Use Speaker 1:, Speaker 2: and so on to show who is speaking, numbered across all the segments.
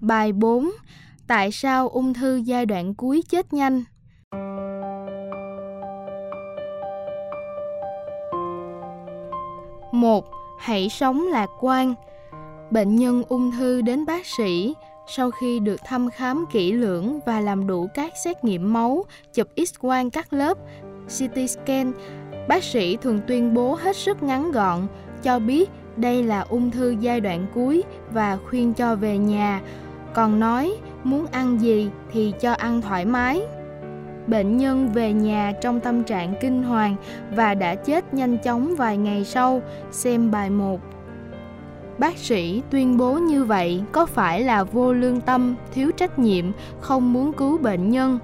Speaker 1: Bài 4. Tại sao ung thư giai đoạn cuối chết nhanh? Một, hãy sống lạc quan. Bệnh nhân ung thư đến bác sĩ sau khi được thăm khám kỹ lưỡng và làm đủ các xét nghiệm máu, chụp X-quang các lớp, CT scan, bác sĩ thường tuyên bố hết sức ngắn gọn, cho biết đây là ung thư giai đoạn cuối và khuyên cho về nhà. Còn nói muốn ăn gì thì cho ăn thoải mái. Bệnh nhân về nhà trong tâm trạng kinh hoàng và đã chết nhanh chóng vài ngày sau, xem bài 1. Bác sĩ tuyên bố như vậy có phải là vô lương tâm, thiếu trách nhiệm, không muốn cứu bệnh nhân?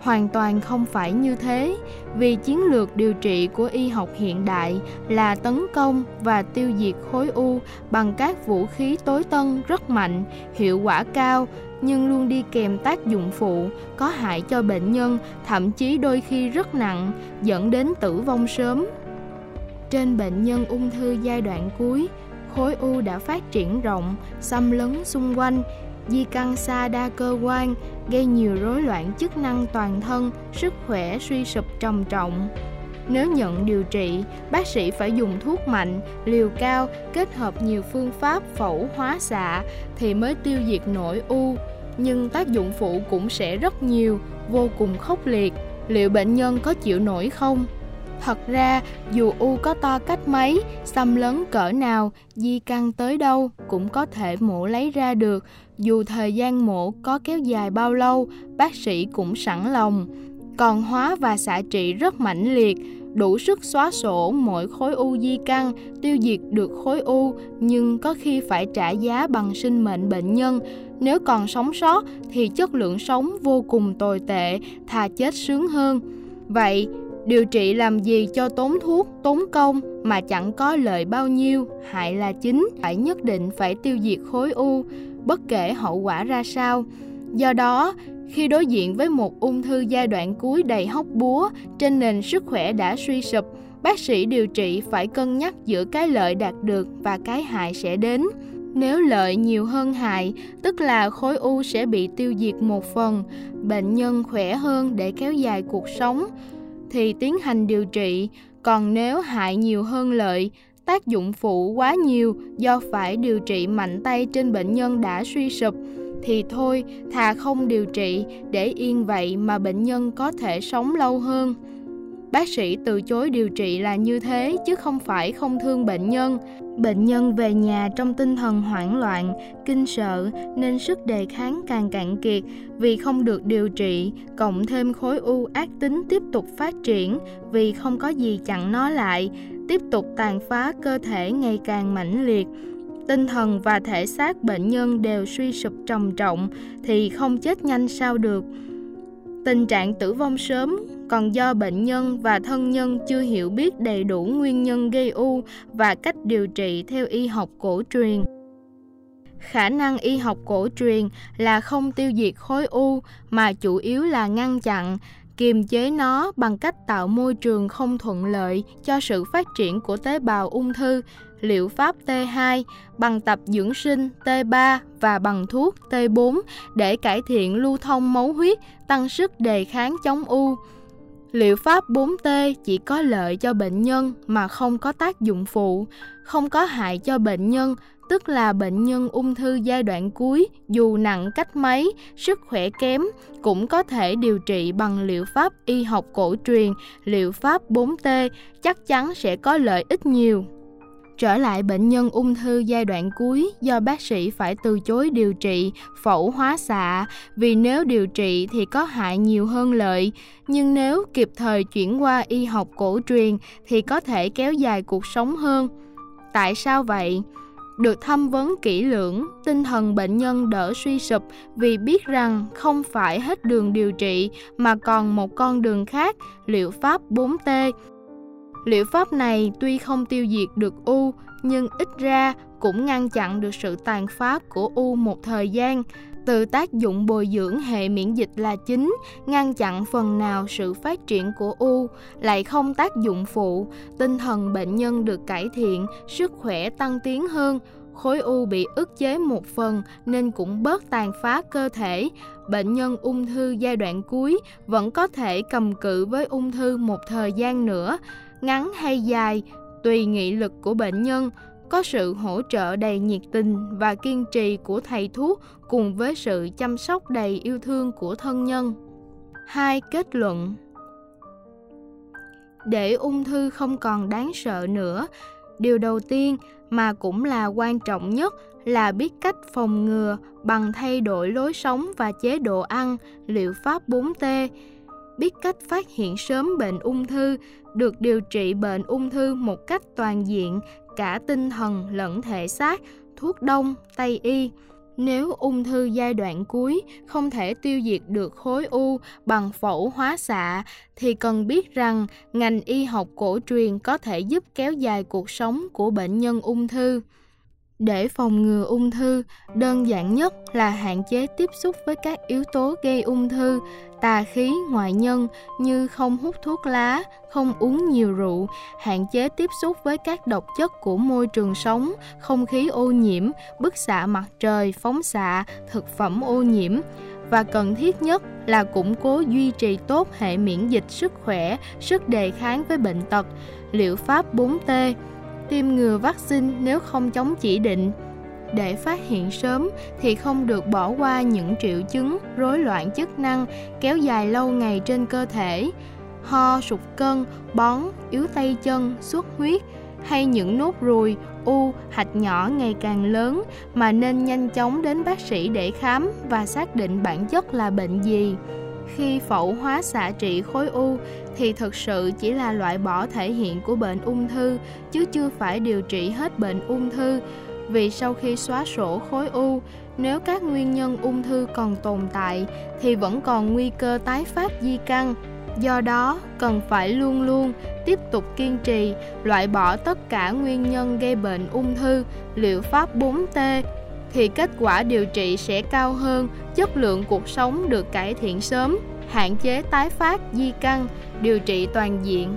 Speaker 1: Hoàn toàn không phải như thế, vì chiến lược điều trị của y học hiện đại là tấn công và tiêu diệt khối u bằng các vũ khí tối tân rất mạnh, hiệu quả cao, nhưng luôn đi kèm tác dụng phụ, có hại cho bệnh nhân, thậm chí đôi khi rất nặng, dẫn đến tử vong sớm. Trên bệnh nhân ung thư giai đoạn cuối, khối u đã phát triển rộng, xâm lấn xung quanh di căn xa đa cơ quan gây nhiều rối loạn chức năng toàn thân, sức khỏe suy sụp trầm trọng. Nếu nhận điều trị, bác sĩ phải dùng thuốc mạnh, liều cao kết hợp nhiều phương pháp phẫu hóa xạ thì mới tiêu diệt nổi u, nhưng tác dụng phụ cũng sẽ rất nhiều, vô cùng khốc liệt. Liệu bệnh nhân có chịu nổi không? Thật ra, dù u có to cách mấy, xâm lớn cỡ nào, di căn tới đâu cũng có thể mổ lấy ra được. Dù thời gian mổ có kéo dài bao lâu, bác sĩ cũng sẵn lòng. Còn hóa và xạ trị rất mãnh liệt, đủ sức xóa sổ mỗi khối u di căn, tiêu diệt được khối u, nhưng có khi phải trả giá bằng sinh mệnh bệnh nhân. Nếu còn sống sót thì chất lượng sống vô cùng tồi tệ, thà chết sướng hơn. Vậy, Điều trị làm gì cho tốn thuốc, tốn công mà chẳng có lợi bao nhiêu, hại là chính, phải nhất định phải tiêu diệt khối u, bất kể hậu quả ra sao. Do đó, khi đối diện với một ung thư giai đoạn cuối đầy hóc búa, trên nền sức khỏe đã suy sụp, bác sĩ điều trị phải cân nhắc giữa cái lợi đạt được và cái hại sẽ đến. Nếu lợi nhiều hơn hại, tức là khối u sẽ bị tiêu diệt một phần, bệnh nhân khỏe hơn để kéo dài cuộc sống thì tiến hành điều trị, còn nếu hại nhiều hơn lợi, tác dụng phụ quá nhiều do phải điều trị mạnh tay trên bệnh nhân đã suy sụp thì thôi, thà không điều trị để yên vậy mà bệnh nhân có thể sống lâu hơn. Bác sĩ từ chối điều trị là như thế chứ không phải không thương bệnh nhân. Bệnh nhân về nhà trong tinh thần hoảng loạn, kinh sợ nên sức đề kháng càng cạn kiệt. Vì không được điều trị, cộng thêm khối u ác tính tiếp tục phát triển vì không có gì chặn nó lại, tiếp tục tàn phá cơ thể ngày càng mãnh liệt. Tinh thần và thể xác bệnh nhân đều suy sụp trầm trọng thì không chết nhanh sao được. Tình trạng tử vong sớm còn do bệnh nhân và thân nhân chưa hiểu biết đầy đủ nguyên nhân gây u và cách điều trị theo y học cổ truyền khả năng y học cổ truyền là không tiêu diệt khối u mà chủ yếu là ngăn chặn kiềm chế nó bằng cách tạo môi trường không thuận lợi cho sự phát triển của tế bào ung thư liệu pháp T2 bằng tập dưỡng sinh T3 và bằng thuốc T4 để cải thiện lưu thông máu huyết, tăng sức đề kháng chống u. Liệu pháp 4T chỉ có lợi cho bệnh nhân mà không có tác dụng phụ, không có hại cho bệnh nhân, tức là bệnh nhân ung thư giai đoạn cuối dù nặng cách mấy, sức khỏe kém cũng có thể điều trị bằng liệu pháp y học cổ truyền, liệu pháp 4T chắc chắn sẽ có lợi ích nhiều. Trở lại bệnh nhân ung thư giai đoạn cuối do bác sĩ phải từ chối điều trị, phẫu hóa xạ vì nếu điều trị thì có hại nhiều hơn lợi, nhưng nếu kịp thời chuyển qua y học cổ truyền thì có thể kéo dài cuộc sống hơn. Tại sao vậy? Được thăm vấn kỹ lưỡng, tinh thần bệnh nhân đỡ suy sụp vì biết rằng không phải hết đường điều trị mà còn một con đường khác, liệu pháp 4T Liệu pháp này tuy không tiêu diệt được u, nhưng ít ra cũng ngăn chặn được sự tàn phá của u một thời gian. Từ tác dụng bồi dưỡng hệ miễn dịch là chính, ngăn chặn phần nào sự phát triển của u, lại không tác dụng phụ, tinh thần bệnh nhân được cải thiện, sức khỏe tăng tiến hơn, khối u bị ức chế một phần nên cũng bớt tàn phá cơ thể. Bệnh nhân ung thư giai đoạn cuối vẫn có thể cầm cự với ung thư một thời gian nữa, ngắn hay dài, tùy nghị lực của bệnh nhân có sự hỗ trợ đầy nhiệt tình và kiên trì của thầy thuốc cùng với sự chăm sóc đầy yêu thương của thân nhân. Hai kết luận Để ung thư không còn đáng sợ nữa, điều đầu tiên mà cũng là quan trọng nhất là biết cách phòng ngừa bằng thay đổi lối sống và chế độ ăn, liệu pháp 4T, biết cách phát hiện sớm bệnh ung thư, được điều trị bệnh ung thư một cách toàn diện, cả tinh thần lẫn thể xác, thuốc đông, tây y. Nếu ung thư giai đoạn cuối không thể tiêu diệt được khối u bằng phẫu hóa xạ thì cần biết rằng ngành y học cổ truyền có thể giúp kéo dài cuộc sống của bệnh nhân ung thư. Để phòng ngừa ung thư, đơn giản nhất là hạn chế tiếp xúc với các yếu tố gây ung thư, tà khí ngoại nhân như không hút thuốc lá, không uống nhiều rượu, hạn chế tiếp xúc với các độc chất của môi trường sống, không khí ô nhiễm, bức xạ mặt trời, phóng xạ, thực phẩm ô nhiễm và cần thiết nhất là củng cố duy trì tốt hệ miễn dịch sức khỏe, sức đề kháng với bệnh tật. Liệu pháp 4T tiêm ngừa vaccine nếu không chống chỉ định. Để phát hiện sớm thì không được bỏ qua những triệu chứng rối loạn chức năng kéo dài lâu ngày trên cơ thể. Ho, sụt cân, bón, yếu tay chân xuất huyết hay những nốt ruồi, u, hạch nhỏ ngày càng lớn mà nên nhanh chóng đến bác sĩ để khám và xác định bản chất là bệnh gì khi phẫu hóa xạ trị khối u, thì thực sự chỉ là loại bỏ thể hiện của bệnh ung thư, chứ chưa phải điều trị hết bệnh ung thư. Vì sau khi xóa sổ khối u, nếu các nguyên nhân ung thư còn tồn tại, thì vẫn còn nguy cơ tái phát di căn. Do đó, cần phải luôn luôn tiếp tục kiên trì, loại bỏ tất cả nguyên nhân gây bệnh ung thư, liệu pháp 4T thì kết quả điều trị sẽ cao hơn, chất lượng cuộc sống được cải thiện sớm, hạn chế tái phát di căn, điều trị toàn diện.